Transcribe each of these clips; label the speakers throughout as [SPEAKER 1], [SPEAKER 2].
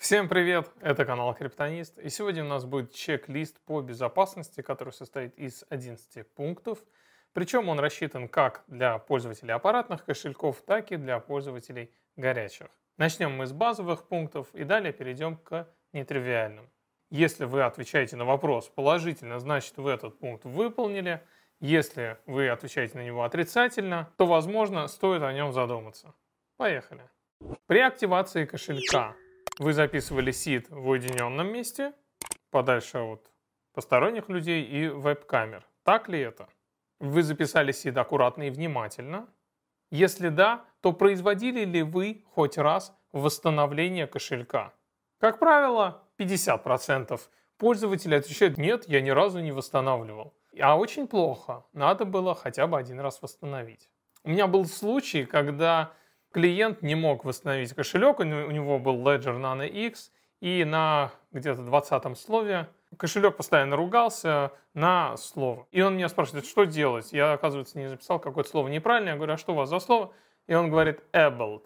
[SPEAKER 1] Всем привет! Это канал Криптонист. И сегодня у нас будет чек-лист по безопасности, который состоит из 11 пунктов. Причем он рассчитан как для пользователей аппаратных кошельков, так и для пользователей горячих. Начнем мы с базовых пунктов и далее перейдем к нетривиальным. Если вы отвечаете на вопрос положительно, значит вы этот пункт выполнили. Если вы отвечаете на него отрицательно, то, возможно, стоит о нем задуматься. Поехали. При активации кошелька вы записывали сид в уединенном месте, подальше от посторонних людей и веб-камер. Так ли это? Вы записали сид аккуратно и внимательно? Если да, то производили ли вы хоть раз восстановление кошелька? Как правило, 50% пользователей отвечают «нет, я ни разу не восстанавливал». А очень плохо, надо было хотя бы один раз восстановить. У меня был случай, когда клиент не мог восстановить кошелек, у него был Ledger Nano X, и на где-то 20 слове кошелек постоянно ругался на слово. И он меня спрашивает, что делать? Я, оказывается, не записал какое-то слово неправильно. Я говорю, а что у вас за слово? И он говорит abled.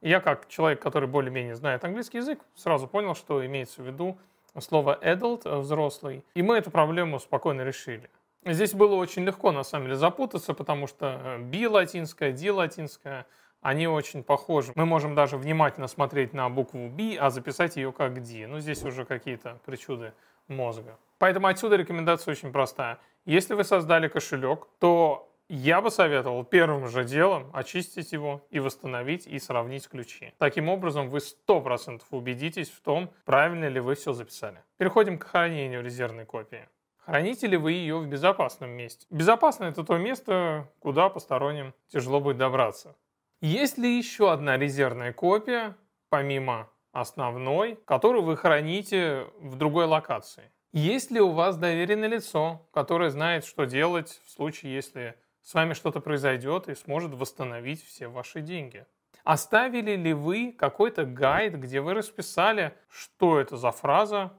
[SPEAKER 1] я, как человек, который более-менее знает английский язык, сразу понял, что имеется в виду слово adult, э, взрослый. И мы эту проблему спокойно решили. Здесь было очень легко, на самом деле, запутаться, потому что B латинская, D латинская – они очень похожи. Мы можем даже внимательно смотреть на букву B, а записать ее как D. Ну, здесь уже какие-то причуды мозга. Поэтому отсюда рекомендация очень простая. Если вы создали кошелек, то я бы советовал первым же делом очистить его и восстановить и сравнить ключи. Таким образом, вы 100% убедитесь в том, правильно ли вы все записали. Переходим к хранению резервной копии. Храните ли вы ее в безопасном месте? Безопасно это то место, куда посторонним тяжело будет добраться. Есть ли еще одна резервная копия, помимо основной, которую вы храните в другой локации? Есть ли у вас доверенное лицо, которое знает, что делать в случае, если с вами что-то произойдет и сможет восстановить все ваши деньги? Оставили ли вы какой-то гайд, где вы расписали, что это за фраза,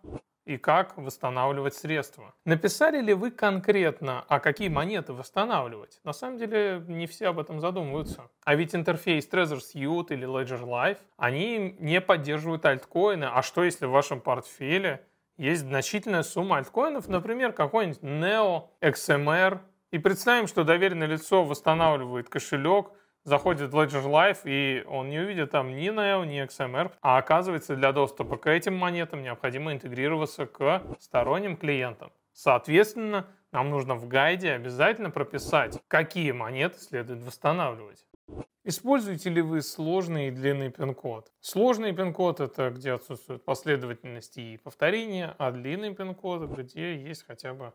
[SPEAKER 1] и как восстанавливать средства. Написали ли вы конкретно, а какие монеты восстанавливать? На самом деле не все об этом задумываются. А ведь интерфейс Trezor Suite или Ledger Live, они не поддерживают альткоины. А что если в вашем портфеле есть значительная сумма альткоинов, например, какой-нибудь Neo, XMR, и представим, что доверенное лицо восстанавливает кошелек, заходит в Ledger Live, и он не увидит там ни Neo, ни XMR. А оказывается, для доступа к этим монетам необходимо интегрироваться к сторонним клиентам. Соответственно, нам нужно в гайде обязательно прописать, какие монеты следует восстанавливать. Используете ли вы сложный и длинный пин-код? Сложный пин-код – это где отсутствует последовательность и повторение, а длинный пин-код – где есть хотя бы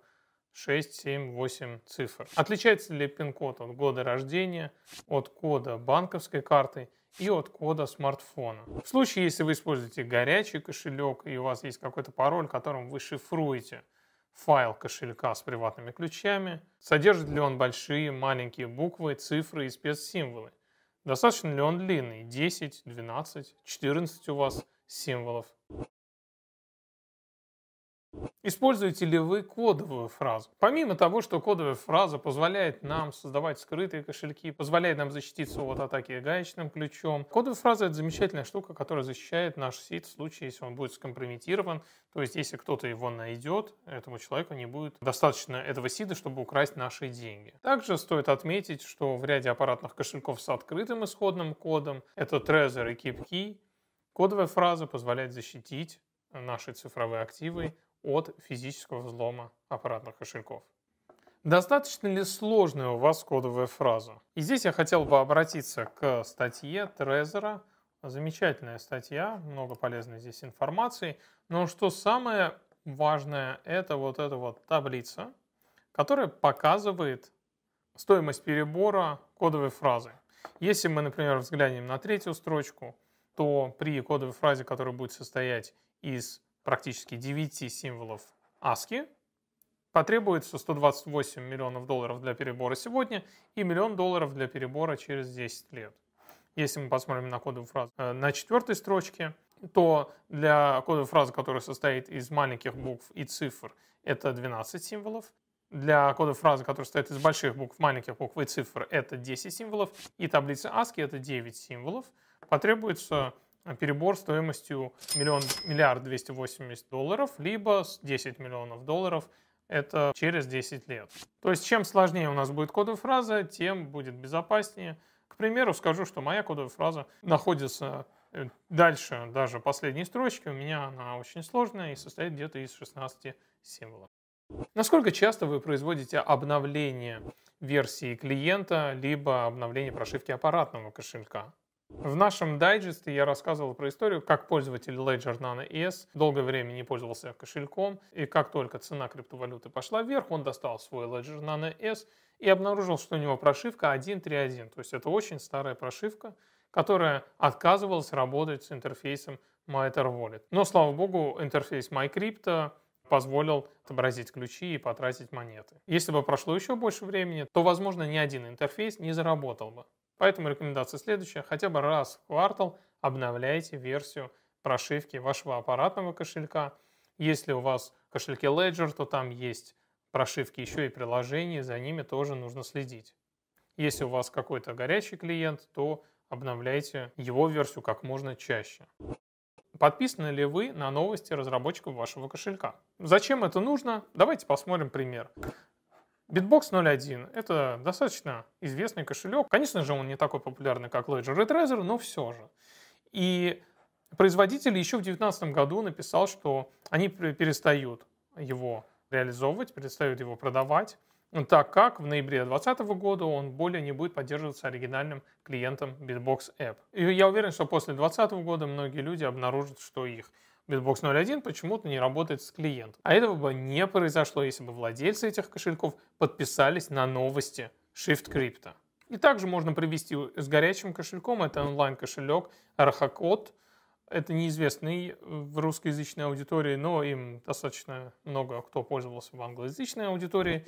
[SPEAKER 1] 6, 7, 8 цифр. Отличается ли пин-код от года рождения, от кода банковской карты и от кода смартфона. В случае, если вы используете горячий кошелек и у вас есть какой-то пароль, которым вы шифруете файл кошелька с приватными ключами, содержит ли он большие, маленькие буквы, цифры и спецсимволы. Достаточно ли он длинный? 10, 12, 14 у вас символов. Используете ли вы кодовую фразу? Помимо того, что кодовая фраза позволяет нам создавать скрытые кошельки, позволяет нам защититься от атаки гаечным ключом, кодовая фраза – это замечательная штука, которая защищает наш сит в случае, если он будет скомпрометирован. То есть, если кто-то его найдет, этому человеку не будет достаточно этого сида, чтобы украсть наши деньги. Также стоит отметить, что в ряде аппаратных кошельков с открытым исходным кодом, это Trezor и KeepKey, кодовая фраза позволяет защитить наши цифровые активы от физического взлома аппаратных кошельков. Достаточно ли сложная у вас кодовая фраза? И здесь я хотел бы обратиться к статье Трезора. Замечательная статья, много полезной здесь информации. Но что самое важное, это вот эта вот таблица, которая показывает стоимость перебора кодовой фразы. Если мы, например, взглянем на третью строчку, то при кодовой фразе, которая будет состоять из практически 9 символов ASCII, потребуется 128 миллионов долларов для перебора сегодня и миллион долларов для перебора через 10 лет. Если мы посмотрим на кодовую фразу э, на четвертой строчке, то для кодовой фразы, которая состоит из маленьких букв и цифр, это 12 символов. Для кодовой фразы, которая состоит из больших букв, маленьких букв и цифр, это 10 символов. И таблица ASCII это 9 символов. Потребуется перебор стоимостью миллион, миллиард 280 долларов, либо 10 миллионов долларов это через 10 лет. То есть чем сложнее у нас будет кодовая фраза, тем будет безопаснее. К примеру, скажу, что моя кодовая фраза находится э, дальше даже последней строчки. У меня она очень сложная и состоит где-то из 16 символов. Насколько часто вы производите обновление версии клиента, либо обновление прошивки аппаратного кошелька? В нашем дайджесте я рассказывал про историю, как пользователь Ledger Nano S долгое время не пользовался кошельком, и как только цена криптовалюты пошла вверх, он достал свой Ledger Nano S и обнаружил, что у него прошивка 1.3.1. То есть это очень старая прошивка, которая отказывалась работать с интерфейсом MyEtherWallet. Но, слава богу, интерфейс MyCrypto позволил отобразить ключи и потратить монеты. Если бы прошло еще больше времени, то, возможно, ни один интерфейс не заработал бы. Поэтому рекомендация следующая. Хотя бы раз в квартал обновляйте версию прошивки вашего аппаратного кошелька. Если у вас кошельки Ledger, то там есть прошивки еще и приложений, за ними тоже нужно следить. Если у вас какой-то горячий клиент, то обновляйте его версию как можно чаще. Подписаны ли вы на новости разработчиков вашего кошелька? Зачем это нужно? Давайте посмотрим пример. Bitbox 01 – это достаточно известный кошелек. Конечно же, он не такой популярный, как Ledger и Trezor, но все же. И производитель еще в 2019 году написал, что они перестают его реализовывать, перестают его продавать, так как в ноябре 2020 года он более не будет поддерживаться оригинальным клиентом Bitbox App. И я уверен, что после 2020 года многие люди обнаружат, что их Bitbox 01 почему-то не работает с клиентом. А этого бы не произошло, если бы владельцы этих кошельков подписались на новости Shift Crypto. И также можно привести с горячим кошельком, это онлайн-кошелек Arhacode. Это неизвестный в русскоязычной аудитории, но им достаточно много кто пользовался в англоязычной аудитории.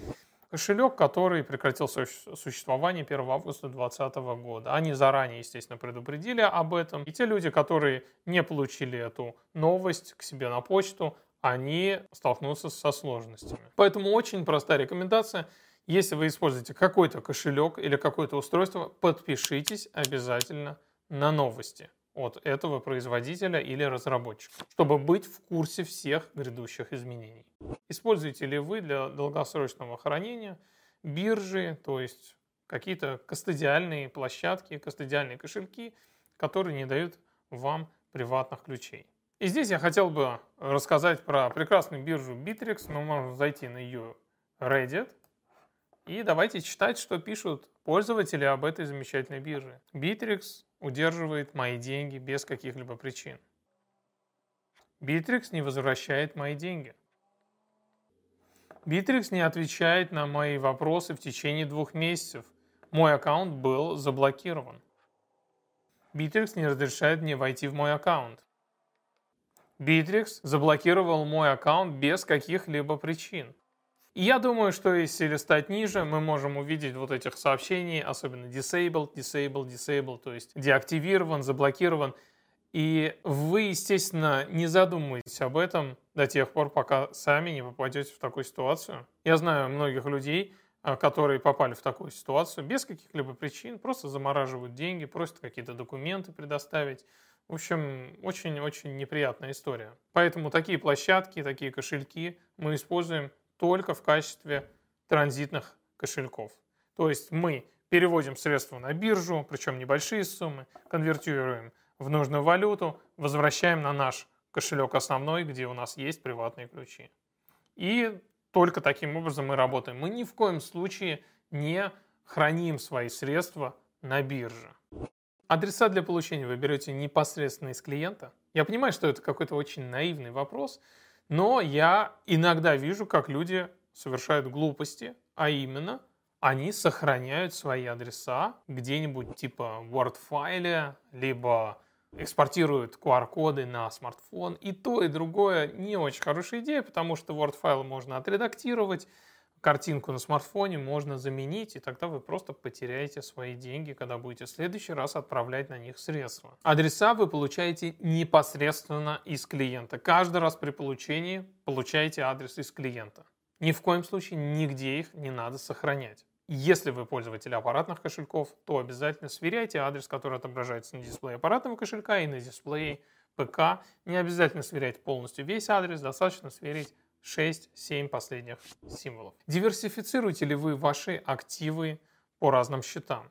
[SPEAKER 1] Кошелек, который прекратил существование 1 августа 2020 года. Они заранее, естественно, предупредили об этом. И те люди, которые не получили эту новость к себе на почту, они столкнутся со сложностями. Поэтому очень простая рекомендация. Если вы используете какой-то кошелек или какое-то устройство, подпишитесь обязательно на новости от этого производителя или разработчика, чтобы быть в курсе всех грядущих изменений. Используете ли вы для долгосрочного хранения биржи, то есть какие-то кастодиальные площадки, кастодиальные кошельки, которые не дают вам приватных ключей. И здесь я хотел бы рассказать про прекрасную биржу Bittrex. Мы можем зайти на ее Reddit. И давайте читать, что пишут пользователи об этой замечательной бирже. Bittrex удерживает мои деньги без каких-либо причин. Bittrex не возвращает мои деньги. Bittrex не отвечает на мои вопросы в течение двух месяцев. Мой аккаунт был заблокирован. Bittrex не разрешает мне войти в мой аккаунт. Bittrex заблокировал мой аккаунт без каких-либо причин. Я думаю, что если листать ниже, мы можем увидеть вот этих сообщений, особенно disabled, disabled, disabled, то есть деактивирован, заблокирован. И вы, естественно, не задумываетесь об этом до тех пор, пока сами не попадете в такую ситуацию. Я знаю многих людей, а, которые попали в такую ситуацию без каких-либо причин, просто замораживают деньги, просят какие-то документы предоставить. В общем, очень-очень неприятная история. Поэтому такие площадки, такие кошельки мы используем только в качестве транзитных кошельков. То есть мы переводим средства на биржу, причем небольшие суммы, конвертируем в нужную валюту, возвращаем на наш кошелек основной, где у нас есть приватные ключи. И только таким образом мы работаем. Мы ни в коем случае не храним свои средства на бирже. Адреса для получения вы берете непосредственно из клиента. Я понимаю, что это какой-то очень наивный вопрос, но я иногда вижу, как люди совершают глупости, а именно они сохраняют свои адреса где-нибудь типа Word-файле, либо экспортируют QR-коды на смартфон. И то, и другое не очень хорошая идея, потому что Word-файл можно отредактировать, картинку на смартфоне можно заменить, и тогда вы просто потеряете свои деньги, когда будете в следующий раз отправлять на них средства. Адреса вы получаете непосредственно из клиента. Каждый раз при получении получаете адрес из клиента. Ни в коем случае нигде их не надо сохранять. Если вы пользователь аппаратных кошельков, то обязательно сверяйте адрес, который отображается на дисплее аппаратного кошелька и на дисплее ПК. Не обязательно сверять полностью весь адрес, достаточно сверить 6-7 последних символов. Диверсифицируете ли вы ваши активы по разным счетам?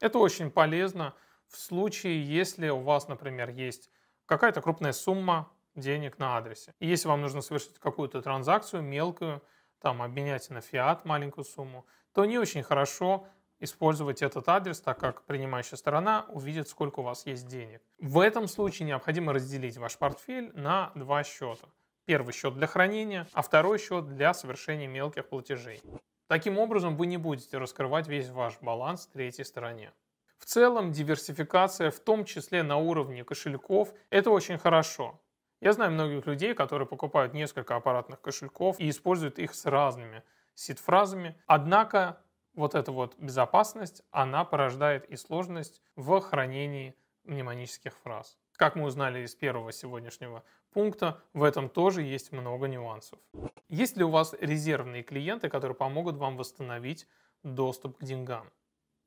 [SPEAKER 1] Это очень полезно в случае, если у вас, например, есть какая-то крупная сумма денег на адресе. И если вам нужно совершить какую-то транзакцию мелкую, там обменять на фиат маленькую сумму, то не очень хорошо использовать этот адрес, так как принимающая сторона увидит, сколько у вас есть денег. В этом случае необходимо разделить ваш портфель на два счета. Первый счет для хранения, а второй счет для совершения мелких платежей. Таким образом, вы не будете раскрывать весь ваш баланс третьей стороне. В целом, диверсификация, в том числе на уровне кошельков, это очень хорошо. Я знаю многих людей, которые покупают несколько аппаратных кошельков и используют их с разными сид-фразами. Однако вот эта вот безопасность, она порождает и сложность в хранении мнемонических фраз. Как мы узнали из первого сегодняшнего пункта, в этом тоже есть много нюансов. Есть ли у вас резервные клиенты, которые помогут вам восстановить доступ к деньгам?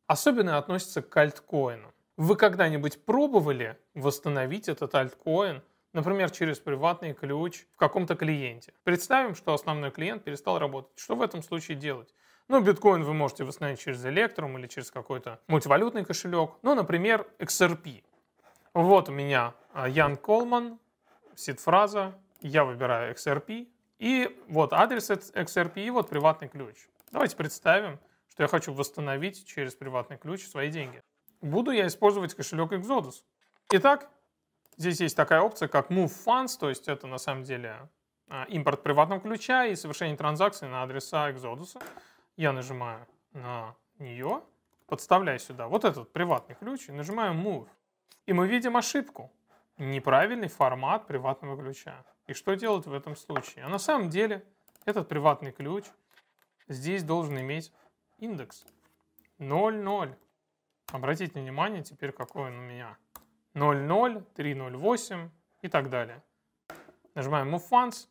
[SPEAKER 1] Особенно относится к альткоинам. Вы когда-нибудь пробовали восстановить этот альткоин например, через приватный ключ в каком-то клиенте. Представим, что основной клиент перестал работать. Что в этом случае делать? Ну, биткоин вы можете восстановить через Electrum или через какой-то мультивалютный кошелек. Ну, например, XRP. Вот у меня а, Ян Колман, сид-фраза, я выбираю XRP, и вот адрес XRP, и вот приватный ключ. Давайте представим, что я хочу восстановить через приватный ключ свои деньги. Буду я использовать кошелек Exodus. Итак, Здесь есть такая опция, как Move Funds, то есть это на самом деле а, импорт приватного ключа и совершение транзакций на адреса Exodus. Я нажимаю на нее, подставляю сюда вот этот приватный ключ и нажимаю Move. И мы видим ошибку. Неправильный формат приватного ключа. И что делать в этом случае? А на самом деле этот приватный ключ здесь должен иметь индекс 0,0. Обратите внимание теперь, какой он у меня. 0.0, 3.08 и так далее. Нажимаем Move Funds,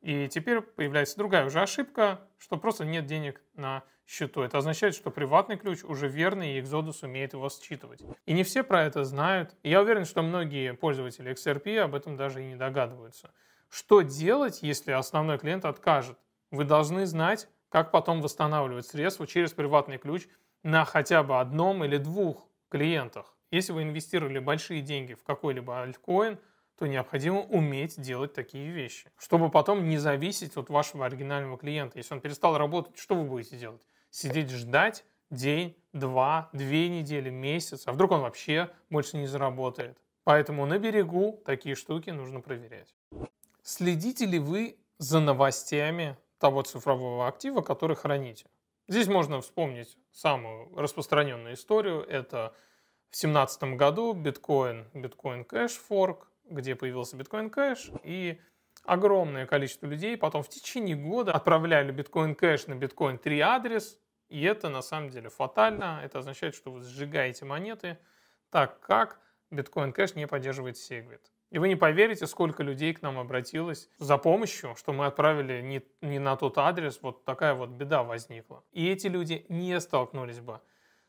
[SPEAKER 1] и теперь появляется другая уже ошибка, что просто нет денег на счету. Это означает, что приватный ключ уже верный, и Exodus умеет его считывать. И не все про это знают. И я уверен, что многие пользователи XRP об этом даже и не догадываются. Что делать, если основной клиент откажет? Вы должны знать, как потом восстанавливать средства через приватный ключ на хотя бы одном или двух клиентах. Если вы инвестировали большие деньги в какой-либо альткоин, то необходимо уметь делать такие вещи, чтобы потом не зависеть от вашего оригинального клиента. Если он перестал работать, что вы будете делать? Сидеть ждать день, два, две недели, месяц, а вдруг он вообще больше не заработает. Поэтому на берегу такие штуки нужно проверять. Следите ли вы за новостями того цифрового актива, который храните? Здесь можно вспомнить самую распространенную историю. Это в 2017 году биткоин, биткоин кэш форк, где появился биткоин кэш, и огромное количество людей потом в течение года отправляли биткоин кэш на биткоин 3 адрес, и это на самом деле фатально. Это означает, что вы сжигаете монеты, так как биткоин кэш не поддерживает Segwit. И вы не поверите, сколько людей к нам обратилось за помощью, что мы отправили не, не на тот адрес, вот такая вот беда возникла. И эти люди не столкнулись бы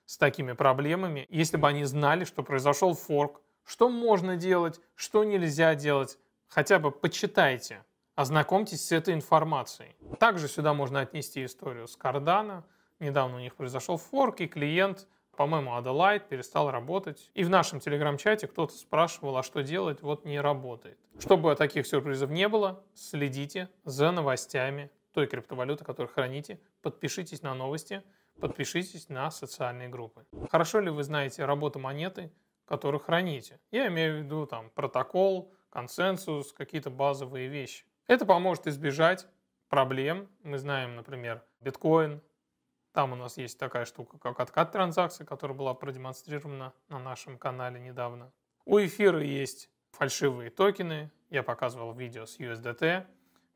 [SPEAKER 1] с такими проблемами, если бы они знали, что произошел форк, что можно делать, что нельзя делать, хотя бы почитайте, ознакомьтесь с этой информацией. Также сюда можно отнести историю с Cardano. Недавно у них произошел форк, и клиент, по-моему, Adelaide перестал работать. И в нашем телеграм-чате кто-то спрашивал, а что делать, вот не работает. Чтобы таких сюрпризов не было, следите за новостями той криптовалюты, которую храните, подпишитесь на новости – подпишитесь на социальные группы. Хорошо ли вы знаете работу монеты, которую храните? Я имею в виду там протокол, консенсус, какие-то базовые вещи. Это поможет избежать проблем. Мы знаем, например, биткоин. Там у нас есть такая штука, как откат транзакций, которая была продемонстрирована на нашем канале недавно. У эфира есть фальшивые токены. Я показывал видео с USDT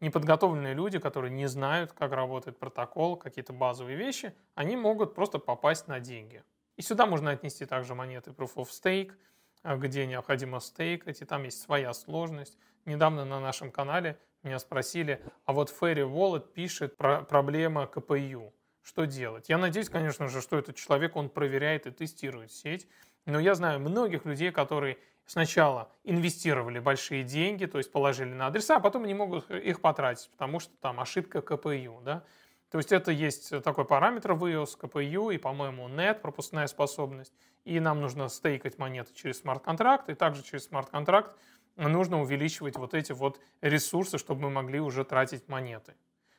[SPEAKER 1] неподготовленные люди, которые не знают, как работает протокол, какие-то базовые вещи, они могут просто попасть на деньги. Сюда можно отнести также монеты Proof of Stake, а, где необходимо стейкать, и там есть своя сложность. Недавно на нашем канале меня спросили, а вот Fairy Wallet пишет про проблема КПЮ. что делать. Я надеюсь, конечно же, что этот человек, он проверяет и тестирует сеть. Но я знаю многих людей, которые сначала инвестировали большие деньги, то есть положили на адреса, а потом не могут их потратить, потому что там ошибка КПЮ. Да? То есть это есть такой параметр в iOS, КПЮ и, по-моему, NET, пропускная способность. И нам нужно стейкать монеты через смарт-контракт, и также через смарт-контракт нужно увеличивать вот эти вот ресурсы, чтобы мы могли уже тратить монеты.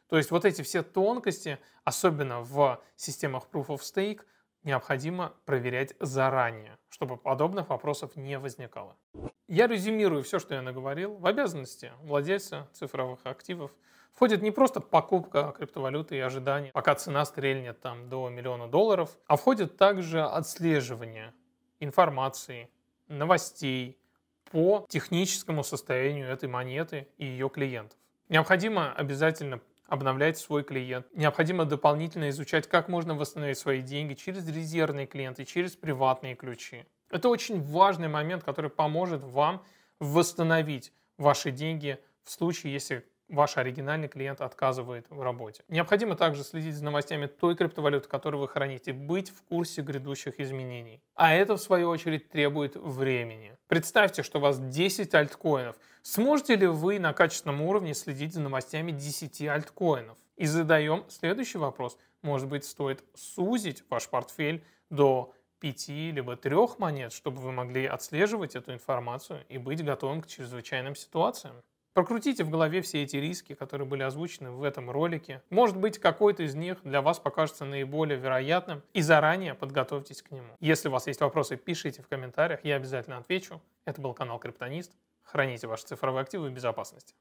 [SPEAKER 1] То есть вот эти все тонкости, особенно в системах Proof of Stake, необходимо проверять заранее, чтобы подобных вопросов не возникало. Я резюмирую все, что я наговорил. В обязанности владельца цифровых активов входит не просто покупка криптовалюты и ожидание, пока цена стрельнет там до миллиона долларов, а входит также отслеживание информации, новостей по техническому состоянию этой монеты и ее клиентов. Необходимо обязательно обновлять свой клиент. Необходимо дополнительно изучать, как можно восстановить свои деньги через резервные клиенты, через приватные ключи. Это очень важный момент, который поможет вам восстановить ваши деньги в случае, если ваш оригинальный клиент отказывает в работе. Необходимо также следить за новостями той криптовалюты, которую вы храните, быть в курсе грядущих изменений. А это, в свою очередь, требует времени. Представьте, что у вас 10 альткоинов. Сможете ли вы на качественном уровне следить за новостями 10 альткоинов? И задаем следующий вопрос. Может быть, стоит сузить ваш портфель до пяти либо трех монет, чтобы вы могли отслеживать эту информацию и быть готовым к чрезвычайным ситуациям. Прокрутите в голове все эти риски, которые были озвучены в этом ролике. Может быть, какой-то из них для вас покажется наиболее вероятным, и заранее подготовьтесь к нему. Если у вас есть вопросы, пишите в комментариях, я обязательно отвечу. Это был канал Криптонист. Храните ваши цифровые активы в безопасности.